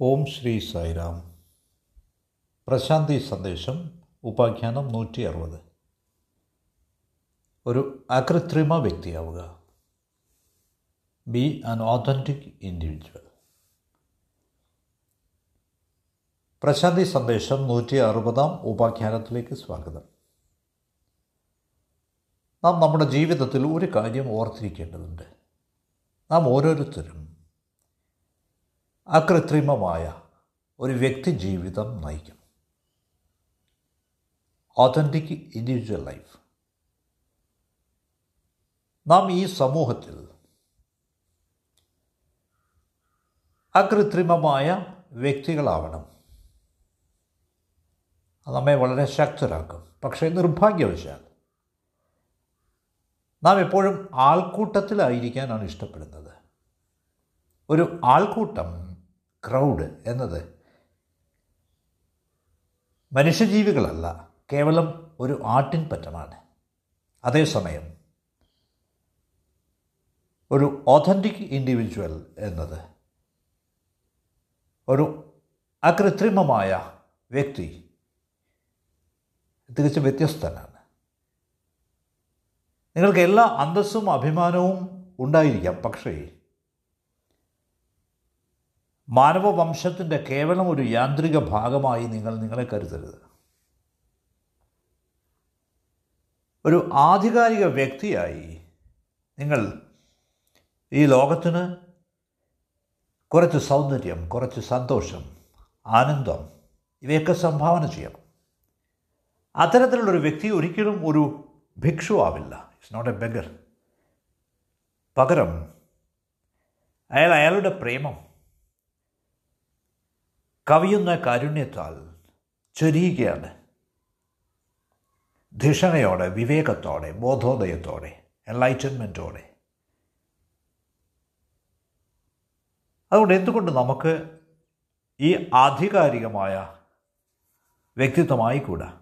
ഓം ശ്രീ സായിരാം. പ്രശാന്തി സന്ദേശം ഉപാഖ്യാനം നൂറ്റി അറുപത് ഒരു അകൃത്രിമ വ്യക്തിയാവുക. ബി ആൻ ഓതന്റിക് ഇൻഡിവിജ്വൽ പ്രശാന്തി സന്ദേശം നൂറ്റി അറുപതാം ഉപാഖ്യാനത്തിലേക്ക് സ്വാഗതം. നാം നമ്മുടെ ജീവിതത്തിൽ ഒരു കാര്യം ഓർത്തിരിക്കേണ്ടതുണ്ട്. നാം ഓരോരുത്തരും അകൃത്രിമമായ ഒരു വ്യക്തി ജീവിതം നയിക്കും ഓതന്റിക് ഇൻഡിവിജ്വൽ ലൈഫ് നാം ഈ സമൂഹത്തിൽ അകൃത്രിമമായ വ്യക്തികളാവണം. നമ്മെ വളരെ ശക്തരാക്കും. പക്ഷേ നിർഭാഗ്യവശാൽ നാം എപ്പോഴും ആൾക്കൂട്ടത്തിലായിരിക്കാനാണ് ഇഷ്ടപ്പെടുന്നത്. ഒരു ആൾക്കൂട്ടം ക്രൗഡ് എന്നത് മനുഷ്യജീവികളല്ല കേവലം ഒരു ആട്ടിൻ പറ്റമാണ്. അതേസമയം ഒരു ഓഥന്റിക് ഇൻഡിവിജ്വൽ എന്നത് ഒരു അകൃത്രിമമായ വ്യക്തി തികച്ചും വ്യത്യസ്തനാണ്. നിങ്ങൾക്ക് എല്ലാ അന്തസ്സും അഭിമാനവും ഉണ്ടായിരിക്കാം പക്ഷേ മാനവവംശത്തിന്റെ കേവലം ഒരു യാന്ത്രിക ഭാഗമായി നിങ്ങൾ നിങ്ങളെ കരുതരുത്. ഒരു ആധികാരിക വ്യക്തിയായി നിങ്ങൾ ഈ ലോകത്തിന് കുറച്ച് സൗന്ദര്യം കുറച്ച് സന്തോഷം ആനന്ദം ഇവയൊക്കെ സംഭാവന ചെയ്യണം അത്തരത്തിലുള്ളൊരു വ്യക്തി ഒരിക്കലും ഒരു ഭിക്ഷു ആവില്ല. ഇറ്റ്സ് നോട്ട് എ ബെഗർ പകരം അയാൾ അയാളുടെ പ്രേമം കവിയുന്ന കാരുണ്യത്താൽ ചൊരിയുകയാണ്. ധിഷണയോടെ വിവേകത്തോടെ ബോധോദയത്തോടെ എൻലൈറ്റൻമെന്റോടെ അതുകൊണ്ട് എന്തുകൊണ്ട് നമുക്ക് ഈ ആധികാരികമായ വ്യക്തിത്വമായിക്കൂടാ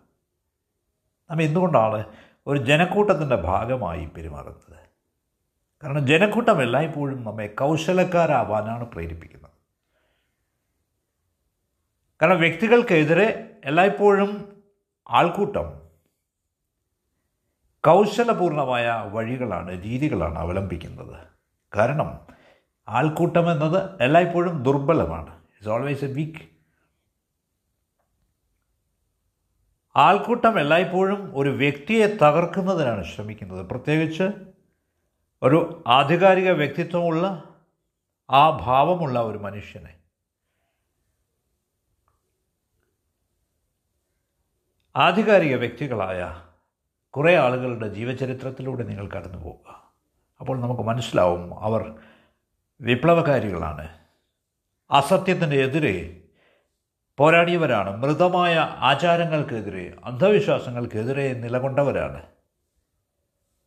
നാം എന്തുകൊണ്ടാണ് ഒരു ജനക്കൂട്ടത്തിന്റെ ഭാഗമായി പെരുമാറുന്നത്? കാരണം ജനക്കൂട്ടം എല്ലായ്പ്പോഴും നമ്മെ കൗശലക്കാരാവാനാണ് പ്രേരിപ്പിക്കുന്നത്. കാരണം വ്യക്തികൾക്കെതിരെ എല്ലായ്പ്പോഴും ആൾക്കൂട്ടം കൗശലപൂർണമായ വഴികളാണ് രീതികളാണ് അവലംബിക്കുന്നത്. കാരണം ആൾക്കൂട്ടം എന്നത് എല്ലായ്പ്പോഴും ദുർബലമാണ്. ഇറ്റ്സ് ഓൾവേസ് എ വീക്ക് ആൾക്കൂട്ടം എല്ലായ്പ്പോഴും ഒരു വ്യക്തിയെ തകർക്കുന്നതിനാണ് ശ്രമിക്കുന്നത്. പ്രത്യേകിച്ച് ഒരു ആധികാരിക വ്യക്തിത്വമുള്ള ആ ഭാവമുള്ള ഒരു മനുഷ്യനെ. ആധികാരിക വ്യക്തികളായ കുറേ ആളുകളുടെ ജീവചരിത്രത്തിലൂടെ നിങ്ങൾ കടന്നു പോവുക. അപ്പോൾ നമുക്ക് മനസ്സിലാവും അവർ വിപ്ലവകാരികളാണ്. അസത്യത്തിന്റെ എതിരെ പോരാടിയവരാണ്. മൃതമായ ആചാരങ്ങൾക്കെതിരെ അന്ധവിശ്വാസങ്ങൾക്കെതിരെ നിലകൊണ്ടവരാണ്.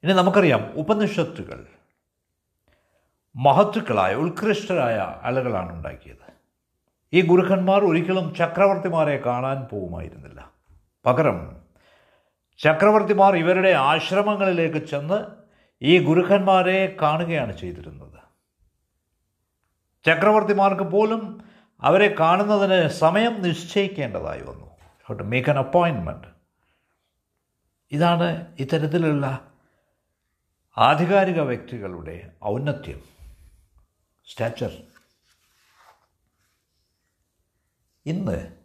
ഇനി നമുക്കറിയാം ഉപനിഷത്തുകൾ മഹത്തുക്കളായ ഉത്കൃഷ്ടരായ ആളുകളാണ് ഉണ്ടാക്കിയത്. ഈ ഗുരുക്കന്മാർ ഒരിക്കലും ചക്രവർത്തിമാരെ കാണാൻ പോകുമായിരുന്നില്ല പകരം ചക്രവർത്തിമാർ ഇവരുടെ ആശ്രമങ്ങളിലേക്ക് ചെന്ന് ഈ ഗുരുക്കന്മാരെ കാണുകയാണ് ചെയ്തിരുന്നത്. ചക്രവർത്തിമാർക്ക് പോലും അവരെ കാണുന്നതിന് സമയം നിശ്ചയിക്കേണ്ടതായി വന്നു. ടു മേക്ക് ആൻ അപ്പോയിൻമെന്റ് ഇതാണ് ഇത്തരത്തിലുള്ള ആധികാരിക വ്യക്തികളുടെ ഔന്നത്യം. സ്റ്റാച്ചർ ഇന്ന്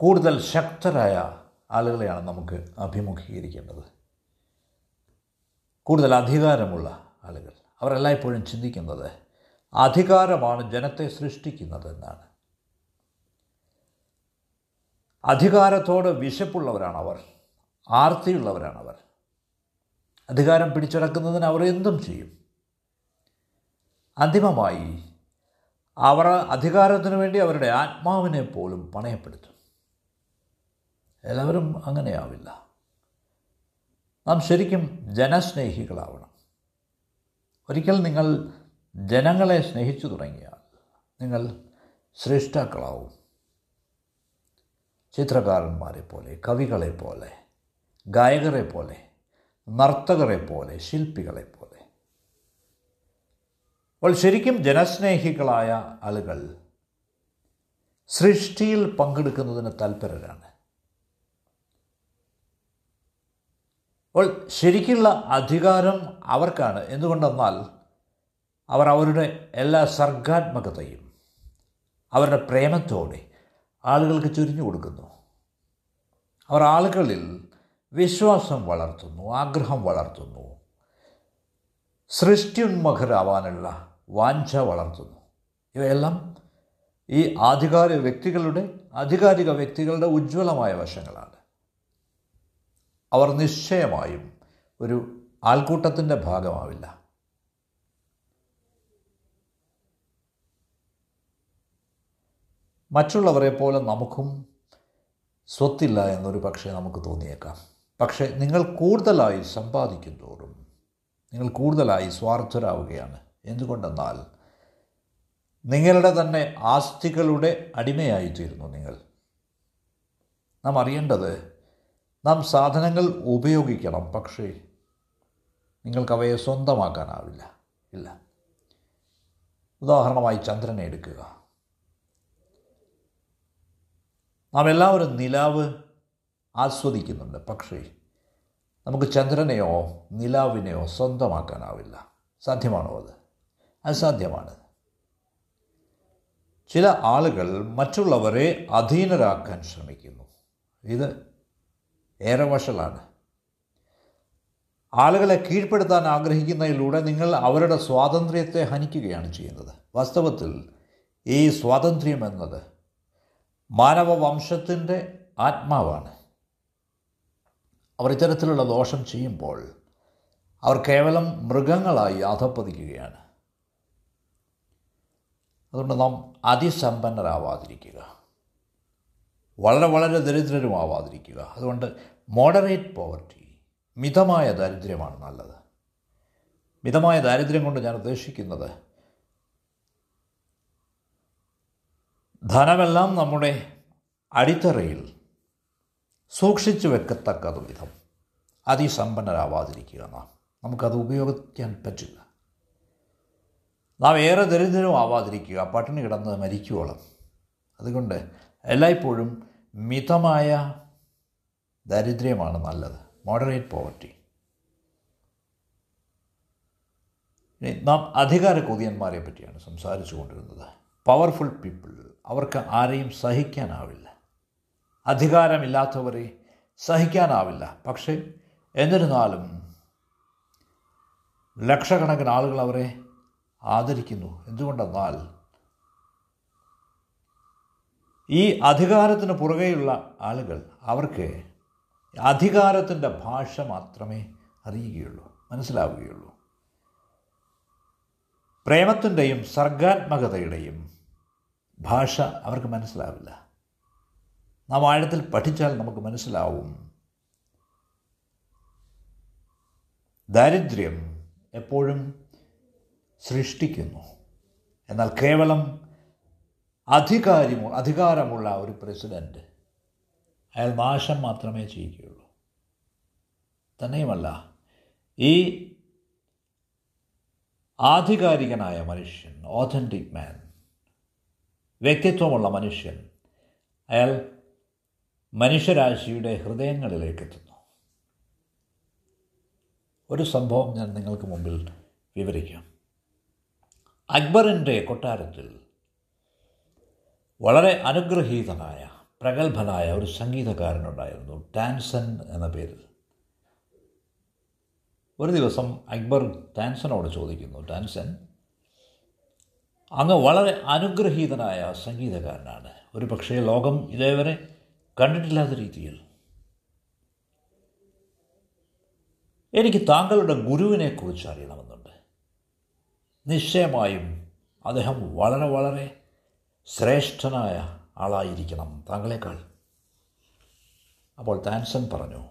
കൂടുതൽ ശക്തരായ ആളുകളെയാണ് നമുക്ക് അഭിമുഖീകരിക്കേണ്ടത്. കൂടുതൽ അധികാരമുള്ള ആളുകൾ. അവരെല്ലായ്പ്പോഴും ചിന്തിക്കുന്നത് അധികാരമാണ് ജനത്തെ സൃഷ്ടിക്കുന്നത് എന്നാണ്. അധികാരത്തോട് വിശപ്പുള്ളവരാണ് അവർ. ആർത്തിയുള്ളവരാണ് അവർ. അധികാരം പിടിച്ചടക്കുന്നതിന് അവർ എന്തും ചെയ്യും. അന്തിമമായി അവർ അധികാരത്തിനു വേണ്ടി അവരുടെ ആത്മാവിനെ പോലും പണയപ്പെടുത്തും. എല്ലാവരും അങ്ങനെയാവില്ല. നാം ശരിക്കും ജനസ്നേഹികളാവണം. ഒരിക്കൽ നിങ്ങൾ ജനങ്ങളെ സ്നേഹിച്ചു തുടങ്ങിയാൽ നിങ്ങൾ ശ്രേഷ്ഠാക്കളാവും. ചിത്രകാരന്മാരെ പോലെ കവികളെ പോലെ ഗായകരെ പോലെ നർത്തകരെ പോലെ ശില്പികളെ പോലെ അപ്പോൾ ശരിക്കും ജനസ്നേഹികളായ ആളുകൾ സൃഷ്ടിയിൽ പങ്കെടുക്കുന്നതിന് താല്പര്യരാണ് അപ്പോൾ ശരിക്കുള്ള അധികാരം അവർക്കാണ്. എന്തുകൊണ്ടെന്നാൽ അവർ അവരുടെ എല്ലാ സർഗാത്മകതയും അവരുടെ പ്രേമത്തോടെ ആളുകൾക്ക് ചുരിഞ്ഞു കൊടുക്കുന്നു. അവർ ആളുകളിൽ വിശ്വാസം വളർത്തുന്നു ആഗ്രഹം വളർത്തുന്നു സൃഷ്ടിയുന്മുഖരാവാനുള്ള വാഞ്ച വളർത്തുന്നു. ഇവയെല്ലാം ഈ ആധികാരിക വ്യക്തികളുടെ ആധികാരിക വ്യക്തികളുടെ ഉജ്ജ്വലമായ വശങ്ങളാണ്. അവർ നിശ്ചയമായും ഒരു ആൾക്കൂട്ടത്തിന്റെ ഭാഗമാവില്ല. മറ്റുള്ളവരെ പോലെ നമുക്കും സ്വത്തില്ല എന്നൊരു പക്ഷേ നമുക്ക് തോന്നിയേക്കാം. പക്ഷേ നിങ്ങൾ കൂടുതലായി സമ്പാദിക്കും തോറും നിങ്ങൾ കൂടുതലായി സ്വാർത്ഥരാവുകയാണ്. എന്തുകൊണ്ടെന്നാൽ നിങ്ങളുടെ തന്നെ ആസ്തികളുടെ അടിമയായിത്തീരുന്നു നിങ്ങൾ. നാം അറിയേണ്ടത് നാം സാധനങ്ങൾ ഉപയോഗിക്കണം പക്ഷേ നിങ്ങൾക്കവയെ സ്വന്തമാക്കാനാവില്ല. ഇല്ല. ഉദാഹരണമായി ചന്ദ്രനെ എടുക്കുക. നാം എല്ലാവരും നിലാവ് ആസ്വദിക്കുന്നുണ്ട് പക്ഷേ നമുക്ക് ചന്ദ്രനെയോ നിലാവിനെയോ സ്വന്തമാക്കാനാവില്ല. സാധ്യമാണോ അത്? അസാധ്യമാണ്. ചില ആളുകൾ മറ്റുള്ളവരെ അധീനരാക്കാൻ ശ്രമിക്കുന്നു. ഇത് ഏറെ വഷളാണ്. ആളുകളെ കീഴ്പ്പെടുത്താൻ ആഗ്രഹിക്കുന്നതിലൂടെ നിങ്ങൾ അവരുടെ സ്വാതന്ത്ര്യത്തെ ഹനിക്കുകയാണ് ചെയ്യുന്നത്. വാസ്തവത്തിൽ ഈ സ്വാതന്ത്ര്യം എന്നത് മാനവവംശത്തിന്റെ ആത്മാവാണ്. അവർ ഇത്തരത്തിലുള്ള ദോഷം ചെയ്യുമ്പോൾ അവർ കേവലം മൃഗങ്ങളായി അധപ്പതിക്കുകയാണ് അതുകൊണ്ട് നാം അതിസമ്പന്നരാവാതിരിക്കുക. വളരെ വളരെ ദരിദ്രരുമാവാതിരിക്കുക. അതുകൊണ്ട് മോഡറേറ്റ് പോവർട്ടി മിതമായ ദാരിദ്ര്യമാണ് നല്ലത്. മിതമായ ദാരിദ്ര്യം കൊണ്ട് ഞാൻ ഉദ്ദേശിക്കുന്നത് ധനമെല്ലാം നമ്മുടെ അടിത്തറയിൽ സൂക്ഷിച്ചു വെക്കത്തക്കത് വിധം അതിസമ്പന്നരാവാതിരിക്കുക നാം. നമുക്കത് ഉപയോഗിക്കാൻ പറ്റില്ല. നാം ഏറെ ദരിദ്രവും ആവാതിരിക്കുക പട്ടിണി കിടന്ന് മരിക്കുവോളം. അതുകൊണ്ട് എല്ലായ്പ്പോഴും മിതമായ ദാരിദ്ര്യമാണ് നല്ലത്. മോഡറേറ്റ് പോവർട്ടി നാം അധികാര കൊതിയന്മാരെ പറ്റിയാണ് സംസാരിച്ചു കൊണ്ടിരുന്നത്. പവർഫുൾ പീപ്പിൾ അവർക്ക് ആരെയും സഹിക്കാനാവില്ല. അധികാരമില്ലാത്തവരെ സഹിക്കാനാവില്ല. പക്ഷേ എന്നിരുന്നാലും ലക്ഷക്കണക്കിന് ആളുകൾ അവരെ ആദരിക്കുന്നു. എന്തുകൊണ്ടെന്നാൽ ഈ അധികാരത്തിന് പുറകെയുള്ള ആളുകൾ അവർക്ക് അധികാരത്തിന്റെ ഭാഷ മാത്രമേ അറിയുകയുള്ളൂ മനസ്സിലാവുകയുള്ളൂ. പ്രേമത്തിന്റെയും സർഗാത്മകതയുടെയും ഭാഷ അവർക്ക് മനസ്സിലാവില്ല. നാം ആഴത്തിൽ പഠിച്ചാൽ നമുക്ക് മനസ്സിലാവും. ദാരിദ്ര്യം എപ്പോഴും സൃഷ്ടിക്കുന്നു. എന്നാൽ കേവലം അധികാരമു അധികാരമുള്ള ഒരു പ്രസിഡന്റ് അയാൾ നാശം മാത്രമേ ചെയ്യുകയുള്ളൂ. തന്നെയുമല്ല ഈ ആധികാരികനായ മനുഷ്യൻ ഓതന്റിക് മാൻ വ്യക്തിത്വമുള്ള മനുഷ്യൻ അയാൾ മനുഷ്യരാശിയുടെ ഹൃദയങ്ങളിലേക്ക് എത്തുന്നു. ഒരു സംഭവം ഞാൻ നിങ്ങൾക്ക് മുമ്പിൽ വിവരിക്കാം. അക്ബറിന്റെ കൊട്ടാരത്തിൽ വളരെ അനുഗ്രഹീതനായ പ്രഗത്ഭനായ ഒരു സംഗീതകാരനുണ്ടായിരുന്നു ടാൻസൻ എന്ന പേരിൽ. ഒരു ദിവസം അക്ബർ ടാൻസനോട് ചോദിക്കുന്നു ടാൻസൻ അങ്ങ് വളരെ അനുഗ്രഹീതനായ സംഗീതകാരനാണ്. ഒരു പക്ഷേ ലോകം ഇതേവരെ കണ്ടിട്ടില്ലാത്ത രീതിയിൽ. എനിക്ക് താങ്കളുടെ ഗുരുവിനെക്കുറിച്ച് അറിയണമെന്നുണ്ട്. നിശ്ചയമായും അദ്ദേഹം വളരെ വളരെ ശ്രേഷ്ഠനായ ആളായിരിക്കണം താങ്കളെക്കാൾ. അപ്പോൾ താൻസൻ പറഞ്ഞു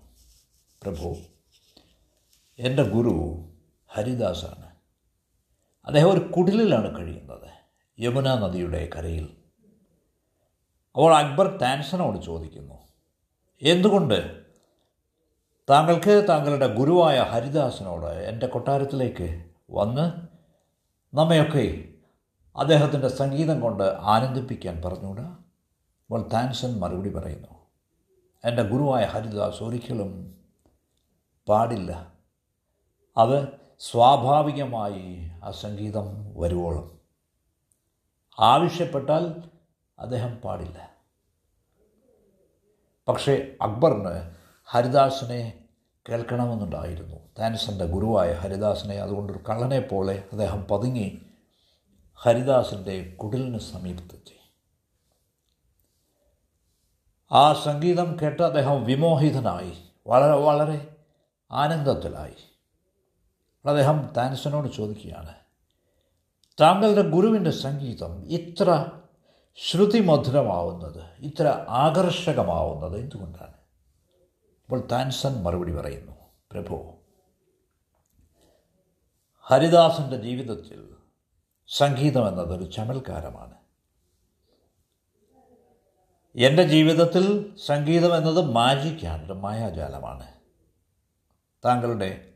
പ്രഭു എന്റെ ഗുരു ഹരിദാസാണ്. അദ്ദേഹം ഒരു കുടിലിലാണ് കഴിയുന്നത് യമുന നദിയുടെ കരയിൽ. അപ്പോൾ അക്ബർ താൻസനോട് ചോദിക്കുന്നു എന്തുകൊണ്ട്? താങ്കൾക്ക് താങ്കളുടെ ഗുരുവായ ഹരിദാസനോട് എന്റെ കൊട്ടാരത്തിലേക്ക് വന്ന് നമ്മയൊക്കെ അദ്ദേഹത്തിന്റെ സംഗീതം കൊണ്ട് ആനന്ദിപ്പിക്കാൻ പറഞ്ഞുകൂടാ? അപ്പോൾ താൻസൻ മറുപടി പറയുന്നു എന്റെ ഗുരുവായ ഹരിദാസ് ഒരിക്കലും പാടില്ല. അത് സ്വാഭാവികമായി ആ സംഗീതം വരുവോളും. ആവശ്യപ്പെട്ടാൽ അദ്ദേഹം പാടില്ല. പക്ഷേ അക്ബറിന് ഹരിദാസിനെ കേൾക്കണമെന്നുണ്ടായിരുന്നു. താൻസന്റെ ഗുരുവായ ഹരിദാസിനെ അതുകൊണ്ടൊരു കള്ളനെ പോലെ അദ്ദേഹം പതുങ്ങി ഹരിദാസിന്റെ കുടിലിന് സമീപത്തെത്തി ആ സംഗീതം കേട്ട് അദ്ദേഹം വിമോഹിതനായി വളരെ വളരെ ആനന്ദത്തിലായി. അദ്ദേഹം താൻസനോട് ചോദിക്കുകയാണ് താങ്കളുടെ ഗുരുവിന്റെ സംഗീതം ഇത്ര ശ്രുതിമധുരമാവുന്നത് ഇത്ര ആകർഷകമാവുന്നത് എന്തുകൊണ്ടാണ്? അപ്പോൾ താൻസൻ മറുപടി പറയുന്നു പ്രഭു ഹരിദാസന്റെ ജീവിതത്തിൽ സംഗീതം എന്നതൊരു ചമൽക്കാരമാണ്. എന്റെ ജീവിതത്തിൽ സംഗീതം എന്നത് മാജിക്കാണ് ഒരു മായാജാലമാണ്. താങ്കളുടെ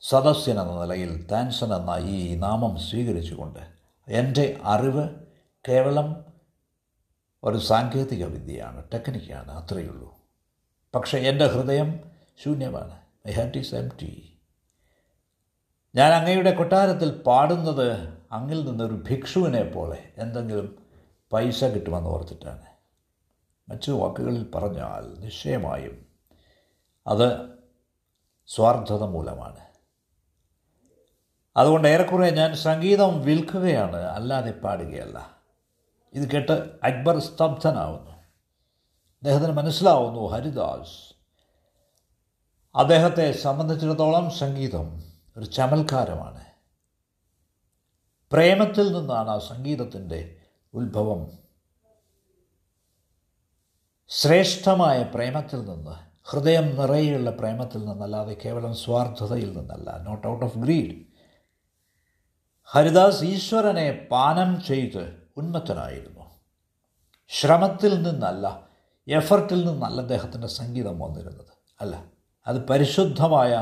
സദസ്യൻ എന്ന നിലയിൽ താൻസൻ എന്ന ഈ നാമം സ്വീകരിച്ചുകൊണ്ട് എന്റെ അറിവ് കേവലം ഒരു സാങ്കേതിക വിദ്യയാണ് ടെക്നിക്കാണ് അത്രയേ ഉള്ളൂ. പക്ഷേ എന്റെ ഹൃദയം ശൂന്യമാണ് I heart is empty. ഞാൻ അങ്ങയുടെ കൊട്ടാരത്തിൽ പാടുന്നത് അങ്ങിൽ നിന്നൊരു ഭിക്ഷുവിനെ പോലെ എന്തെങ്കിലും പൈസ കിട്ടുമെന്ന് ഓർത്തിട്ടാണ്. മറ്റു വാക്കുകളിൽ പറഞ്ഞാൽ നിശ്ചയമായും അത് സ്വാർത്ഥത മൂലമാണ്. അതുകൊണ്ട് ഏറെക്കുറെ ഞാൻ സംഗീതം വിൽക്കുകയാണ് അല്ലാതെ പാടുകയല്ല. ഇത് കേട്ട് അക്ബർ സ്തബ്ധനാവുന്നു. അദ്ദേഹത്തിന് മനസ്സിലാവുന്നു ഹരിദാസ് അദ്ദേഹത്തെ സംബന്ധിച്ചിടത്തോളം സംഗീതം ഒരു ചമൽക്കാരമാണ്. പ്രേമത്തിൽ നിന്നാണ് ആ സംഗീതത്തിന്റെ ഉത്ഭവം. ശ്രേഷ്ഠമായ പ്രേമത്തിൽ നിന്ന് ഹൃദയം നിറയെയുള്ള പ്രേമത്തിൽ നിന്നല്ലാതെ കേവലം സ്വാർത്ഥതയിൽ നിന്നല്ല not out of greed Haridas ഈശ്വരനെ പാനം ചെയ്ത് ഉന്മത്തനായിരുന്നു. ശ്രമത്തിൽ നിന്നല്ല എഫർട്ടിൽ നിന്നല്ല അദ്ദേഹത്തിന്റെ സംഗീതം വന്നിരുന്നത്. അല്ല അത് പരിശുദ്ധമായ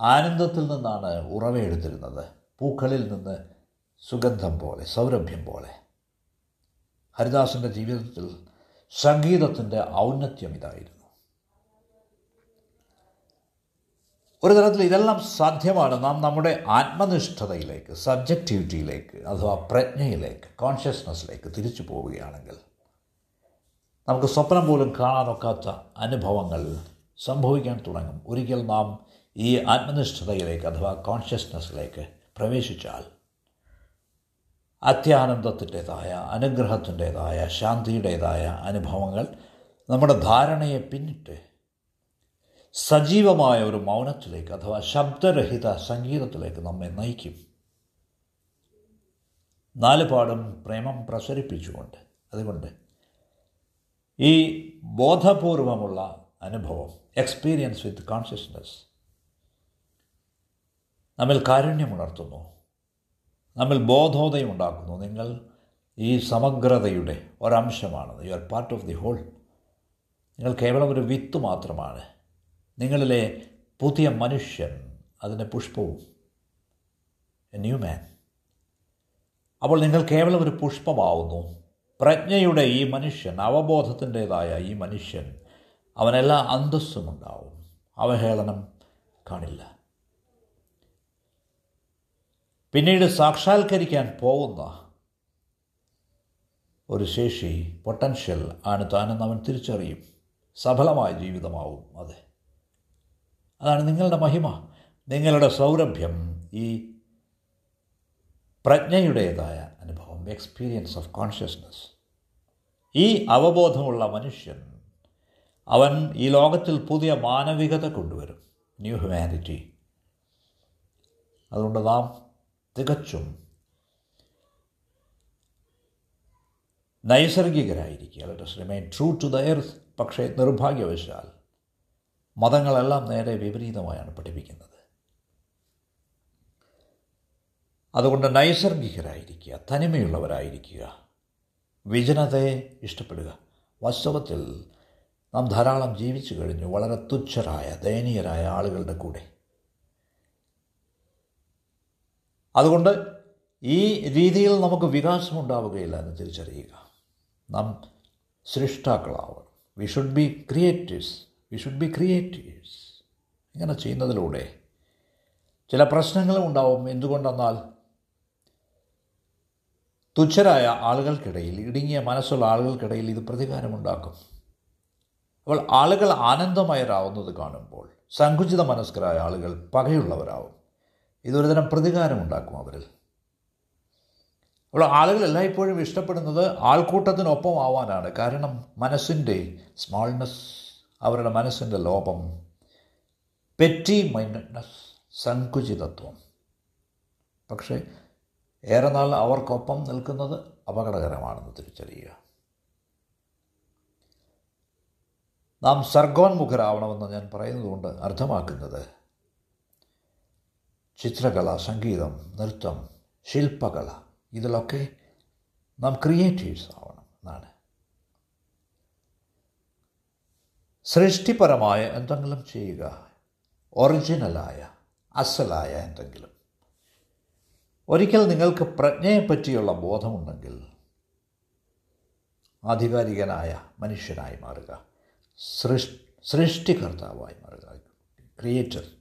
ആനന്ദത്തിൽ നിന്നാണ് ഉറവയെടുത്തിരുന്നത് പൂക്കളിൽ നിന്ന് സുഗന്ധം പോലെ സൗരഭ്യം പോലെ. ഹരിദാസിന്റെ ജീവിതത്തിൽ സംഗീതത്തിന്റെ ഔന്നത്യം ഇതായിരുന്നു. ഒരു തരത്തിൽ ഇതെല്ലാം സാധ്യമാണ് നാം നമ്മുടെ ആത്മനിഷ്ഠതയിലേക്ക് സബ്ജക്റ്റിവിറ്റിയിലേക്ക് അഥവാ പ്രജ്ഞയിലേക്ക് കോൺഷ്യസ്നെസ്സിലേക്ക് തിരിച്ചു പോവുകയാണെങ്കിൽ നമുക്ക് സ്വപ്നം പോലും കാണാനൊക്കാത്ത അനുഭവങ്ങൾ സംഭവിക്കാൻ തുടങ്ങും. ഒരിക്കൽ നാം ഈ ആത്മനിഷ്ഠതയിലേക്ക് അഥവാ കോൺഷ്യസ്നെസ്സിലേക്ക് പ്രവേശിച്ചാൽ അത്യാനന്ദത്തിന്റെതായ അനുഗ്രഹത്തിന്റെതായ ശാന്തിയുടേതായ അനുഭവങ്ങൾ നമ്മുടെ ധാരണയെ പിന്നിട്ട് സജീവമായ ഒരു മൗനത്തിലേക്ക് അഥവാ ശബ്ദരഹിത സംഗീതത്തിലേക്ക് നമ്മെ നയിക്കും. നാലുപാടും പ്രേമം പ്രസരിപ്പിച്ചുകൊണ്ട്. അതുകൊണ്ട് ഈ ബോധപൂർവമുള്ള അനുഭവം എക്സ്പീരിയൻസ് വിത്ത് കോൺഷ്യസ്നസ് നമ്മിൽ കാരുണ്യമുണർത്തുന്നു നമ്മിൽ ബോധോദയം ഉണ്ടാക്കുന്നു നിങ്ങൾ ഈ സമഗ്രതയുടെ ഒരംശമാണ് you are part of the whole നിങ്ങൾ കേവലം ഒരു വിത്ത് മാത്രമാണ്. നിങ്ങളിലെ പുതിയ മനുഷ്യൻ അതിന്റെ പുഷ്പവും. എ ന്യൂ മാൻ അപ്പോൾ നിങ്ങൾ കേവലം ഒരു പുഷ്പമാവുന്നു. പ്രജ്ഞയുടെ ഈ മനുഷ്യൻ അവബോധത്തിന്റേതായ ഈ മനുഷ്യൻ അവനെല്ലാ അന്തസ്സും ഉണ്ടാവും അവഹേളനം കാണില്ല. പിന്നീട് സാക്ഷാത്കരിക്കാൻ പോകുന്ന ഒരു ശേഷി പൊട്ടൻഷ്യൽ ആണ് താനെന്ന് അവൻ തിരിച്ചറിയും. സഫലമായ ജീവിതമാവും അത്. അതാണ് നിങ്ങളുടെ മഹിമ. നിങ്ങളുടെ സൗരഭ്യം ഈ പ്രജ്ഞയുടേതായ അനുഭവം എക്സ്പീരിയൻസ് ഓഫ് കോൺഷ്യസ്നസ് ഈ അവബോധമുള്ള മനുഷ്യൻ അവൻ ഈ ലോകത്തിൽ പുതിയ മാനവികത കൊണ്ടുവരും. ന്യൂ ഹ്യൂമാനിറ്റി അതുകൊണ്ട് നാം തികച്ചും നൈസർഗികരായിരിക്കുക. Let's remain true to the earth പക്ഷേ നിർഭാഗ്യവശാൽ മതങ്ങളെല്ലാം നേരെ വിപരീതമായാണ് പഠിപ്പിക്കുന്നത്. അതുകൊണ്ട് നൈസർഗികരായിരിക്കുക തനിമയുള്ളവരായിരിക്കുക വിജനതയെ ഇഷ്ടപ്പെടുക. വാസ്തവത്തിൽ നാം ധാരാളം ജീവിച്ചു കഴിഞ്ഞു വളരെ തുച്ഛരായ ദയനീയരായ ആളുകളുടെ കൂടെ. അതുകൊണ്ട് ഈ രീതിയിൽ നമുക്ക് വികാസമുണ്ടാവുകയില്ല എന്ന് തിരിച്ചറിയുക. നാം സൃഷ്ടാക്കളാവണം. We should be creatives we should be creatives ഇങ്ങനെ ചെയ്യുന്നതിലൂടെ ചില പ്രശ്നങ്ങളും ഉണ്ടാവും. എന്തുകൊണ്ടെന്നാൽ തുച്ഛരായ ആളുകൾക്കിടയിൽ ഇടുങ്ങിയ മനസ്സുള്ള ആളുകൾക്കിടയിൽ ഇത് പ്രതികാരമുണ്ടാക്കും. അപ്പോൾ ആളുകൾ ആനന്ദമയരാവുന്നത് കാണുമ്പോൾ സങ്കുചിത മനസ്കരായ ആളുകൾ പകയുള്ളവരാവും. ഇതൊരു തരം പ്രതികാരമുണ്ടാക്കും അവരിൽ. അപ്പോൾ ആളുകൾ എല്ലായ്പ്പോഴും ഇഷ്ടപ്പെടുന്നത് ആൾക്കൂട്ടത്തിനൊപ്പം ആവാനാണ് കാരണം മനസ്സിന്റെ സ്മോൾനെസ് അവരുടെ മനസ്സിന്റെ ലോപം പെറ്റി മൈൻഡഡ്നെസ് സങ്കുചിതത്വം. പക്ഷേ ഏറെ നാൾ അവർക്കൊപ്പം നിൽക്കുന്നത് അപകടകരമാണെന്ന് തിരിച്ചറിയുക. നാം സർഗോന്മുഖരാവണമെന്ന് ഞാൻ പറയുന്നതുകൊണ്ട് അർത്ഥമാക്കുന്നത് ചിത്രകല സംഗീതം നൃത്തം ശില്പകല ഇതിലൊക്കെ നാം ക്രിയേറ്റീവ്സ് ആവണം എന്നാണ്. സൃഷ്ടിപരമായ എന്തെങ്കിലും ചെയ്യുക ഒറിജിനലായ അസലായ എന്തെങ്കിലും. ഒരിക്കൽ നിങ്ങൾക്ക് പ്രജ്ഞയെപ്പറ്റിയുള്ള ബോധമുണ്ടെങ്കിൽ ആധികാരികനായ മനുഷ്യനായി മാറുക സൃഷ് സൃഷ്ടികർത്താവായി മാറുക ക്രിയേറ്റർ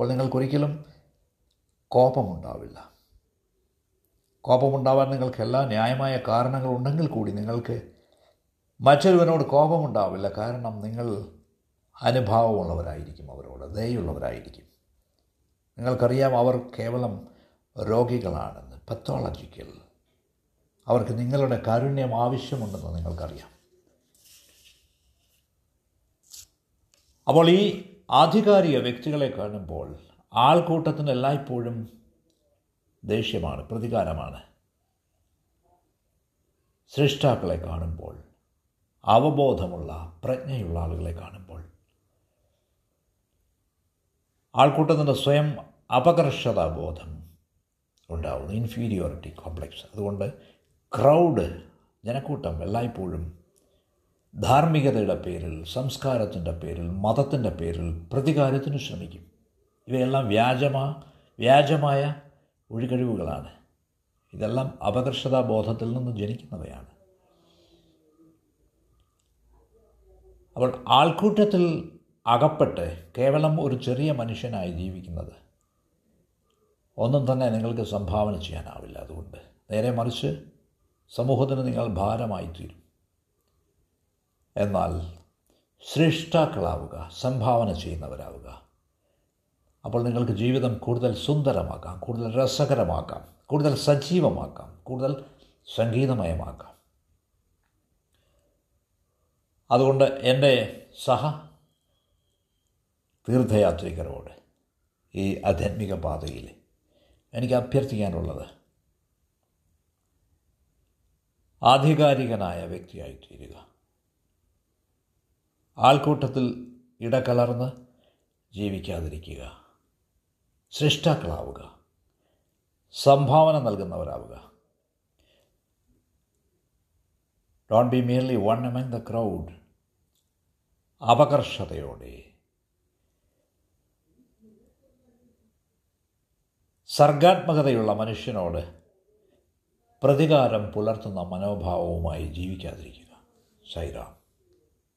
അപ്പോൾ നിങ്ങൾക്കൊരിക്കലും കോപമുണ്ടാവില്ല. കോപമുണ്ടാവാൻ നിങ്ങൾക്ക് എല്ലാ ന്യായമായ കാരണങ്ങളുണ്ടെങ്കിൽ കൂടി നിങ്ങൾക്ക് മറ്റൊരുവനോട് കോപമുണ്ടാവില്ല. കാരണം നിങ്ങൾ അനുഭാവമുള്ളവരായിരിക്കും അവരോട് ദയുള്ളവരായിരിക്കും. നിങ്ങൾക്കറിയാം അവർ കേവലം രോഗികളാണെന്ന് പത്തോളജിക്കൽ അവർക്ക് നിങ്ങളുടെ കാരുണ്യം ആവശ്യമുണ്ടെന്ന് നിങ്ങൾക്കറിയാം. അപ്പോൾ ഈ ആധികാരിക വ്യക്തികളെ കാണുമ്പോൾ ആൾക്കൂട്ടത്തിന് എല്ലായ്പ്പോഴും ദേഷ്യമാണ് പ്രതികാരമാണ്. സൃഷ്ടാക്കളെ കാണുമ്പോൾ അവബോധമുള്ള പ്രജ്ഞയുള്ള ആളുകളെ കാണുമ്പോൾ. ആൾക്കൂട്ടത്തിന്റെ സ്വയം അപകർഷതാ ബോധം ഉണ്ടാവുന്നു ഇൻഫീരിയോറിറ്റി കോംപ്ലക്സ് അതുകൊണ്ട് ക്രൗഡ് ജനക്കൂട്ടം എല്ലായ്പ്പോഴും ധാർമ്മികതയുടെ പേരിൽ സംസ്കാരത്തിന്റെ പേരിൽ മതത്തിന്റെ പേരിൽ പ്രതികാരത്തിന് ശ്രമിക്കും. ഇവയെല്ലാം വ്യാജമാ വ്യാജമായ ഒഴികഴിവുകളാണ്. ഇതെല്ലാം അപകർഷതാ ബോധത്തിൽ നിന്ന് ജനിക്കുന്നവയാണ്. അപ്പോൾ ആൾക്കൂട്ടത്തിൽ അകപ്പെട്ട് കേവലം ഒരു ചെറിയ മനുഷ്യനായി ജീവിക്കുന്നത് ഒന്നും തന്നെ നിങ്ങൾക്ക് സംഭാവന ചെയ്യാനാവില്ല അതുകൊണ്ട്. നേരെ മറിച്ച് സമൂഹത്തിന് നിങ്ങൾ ഭാരമായി തീരും എന്നാൽ സൃഷ്ടാക്കളാവുക സംഭാവന ചെയ്യുന്നവരാവുക. അപ്പോൾ നിങ്ങൾക്ക് ജീവിതം കൂടുതൽ സുന്ദരമാക്കാം കൂടുതൽ രസകരമാക്കാം കൂടുതൽ സജീവമാക്കാം കൂടുതൽ സംഗീതമയമാക്കാം. അതുകൊണ്ട് എന്റെ സഹ തീർത്ഥയാത്രികരോട് ഈ ആധ്യാത്മിക പാതയിൽ എനിക്ക് അഭ്യർത്ഥിക്കാനുള്ളത് ആധികാരികനായ വ്യക്തിയായിത്തീരുക. ആൾക്കൂട്ടത്തിൽ ഇടകലർന്ന് ജീവിക്കാതിരിക്കുക. സൃഷ്ടാക്കളാവുക. സംഭാവന നൽകുന്നവരാവുക. Don't be merely one among the crowd അപകർഷതയോടെ. സർഗാത്മകതയുള്ള മനുഷ്യനോട് പ്രതികാരം പുലർത്തുന്ന മനോഭാവവുമായി ജീവിക്കാതിരിക്കുക. സൈറാം.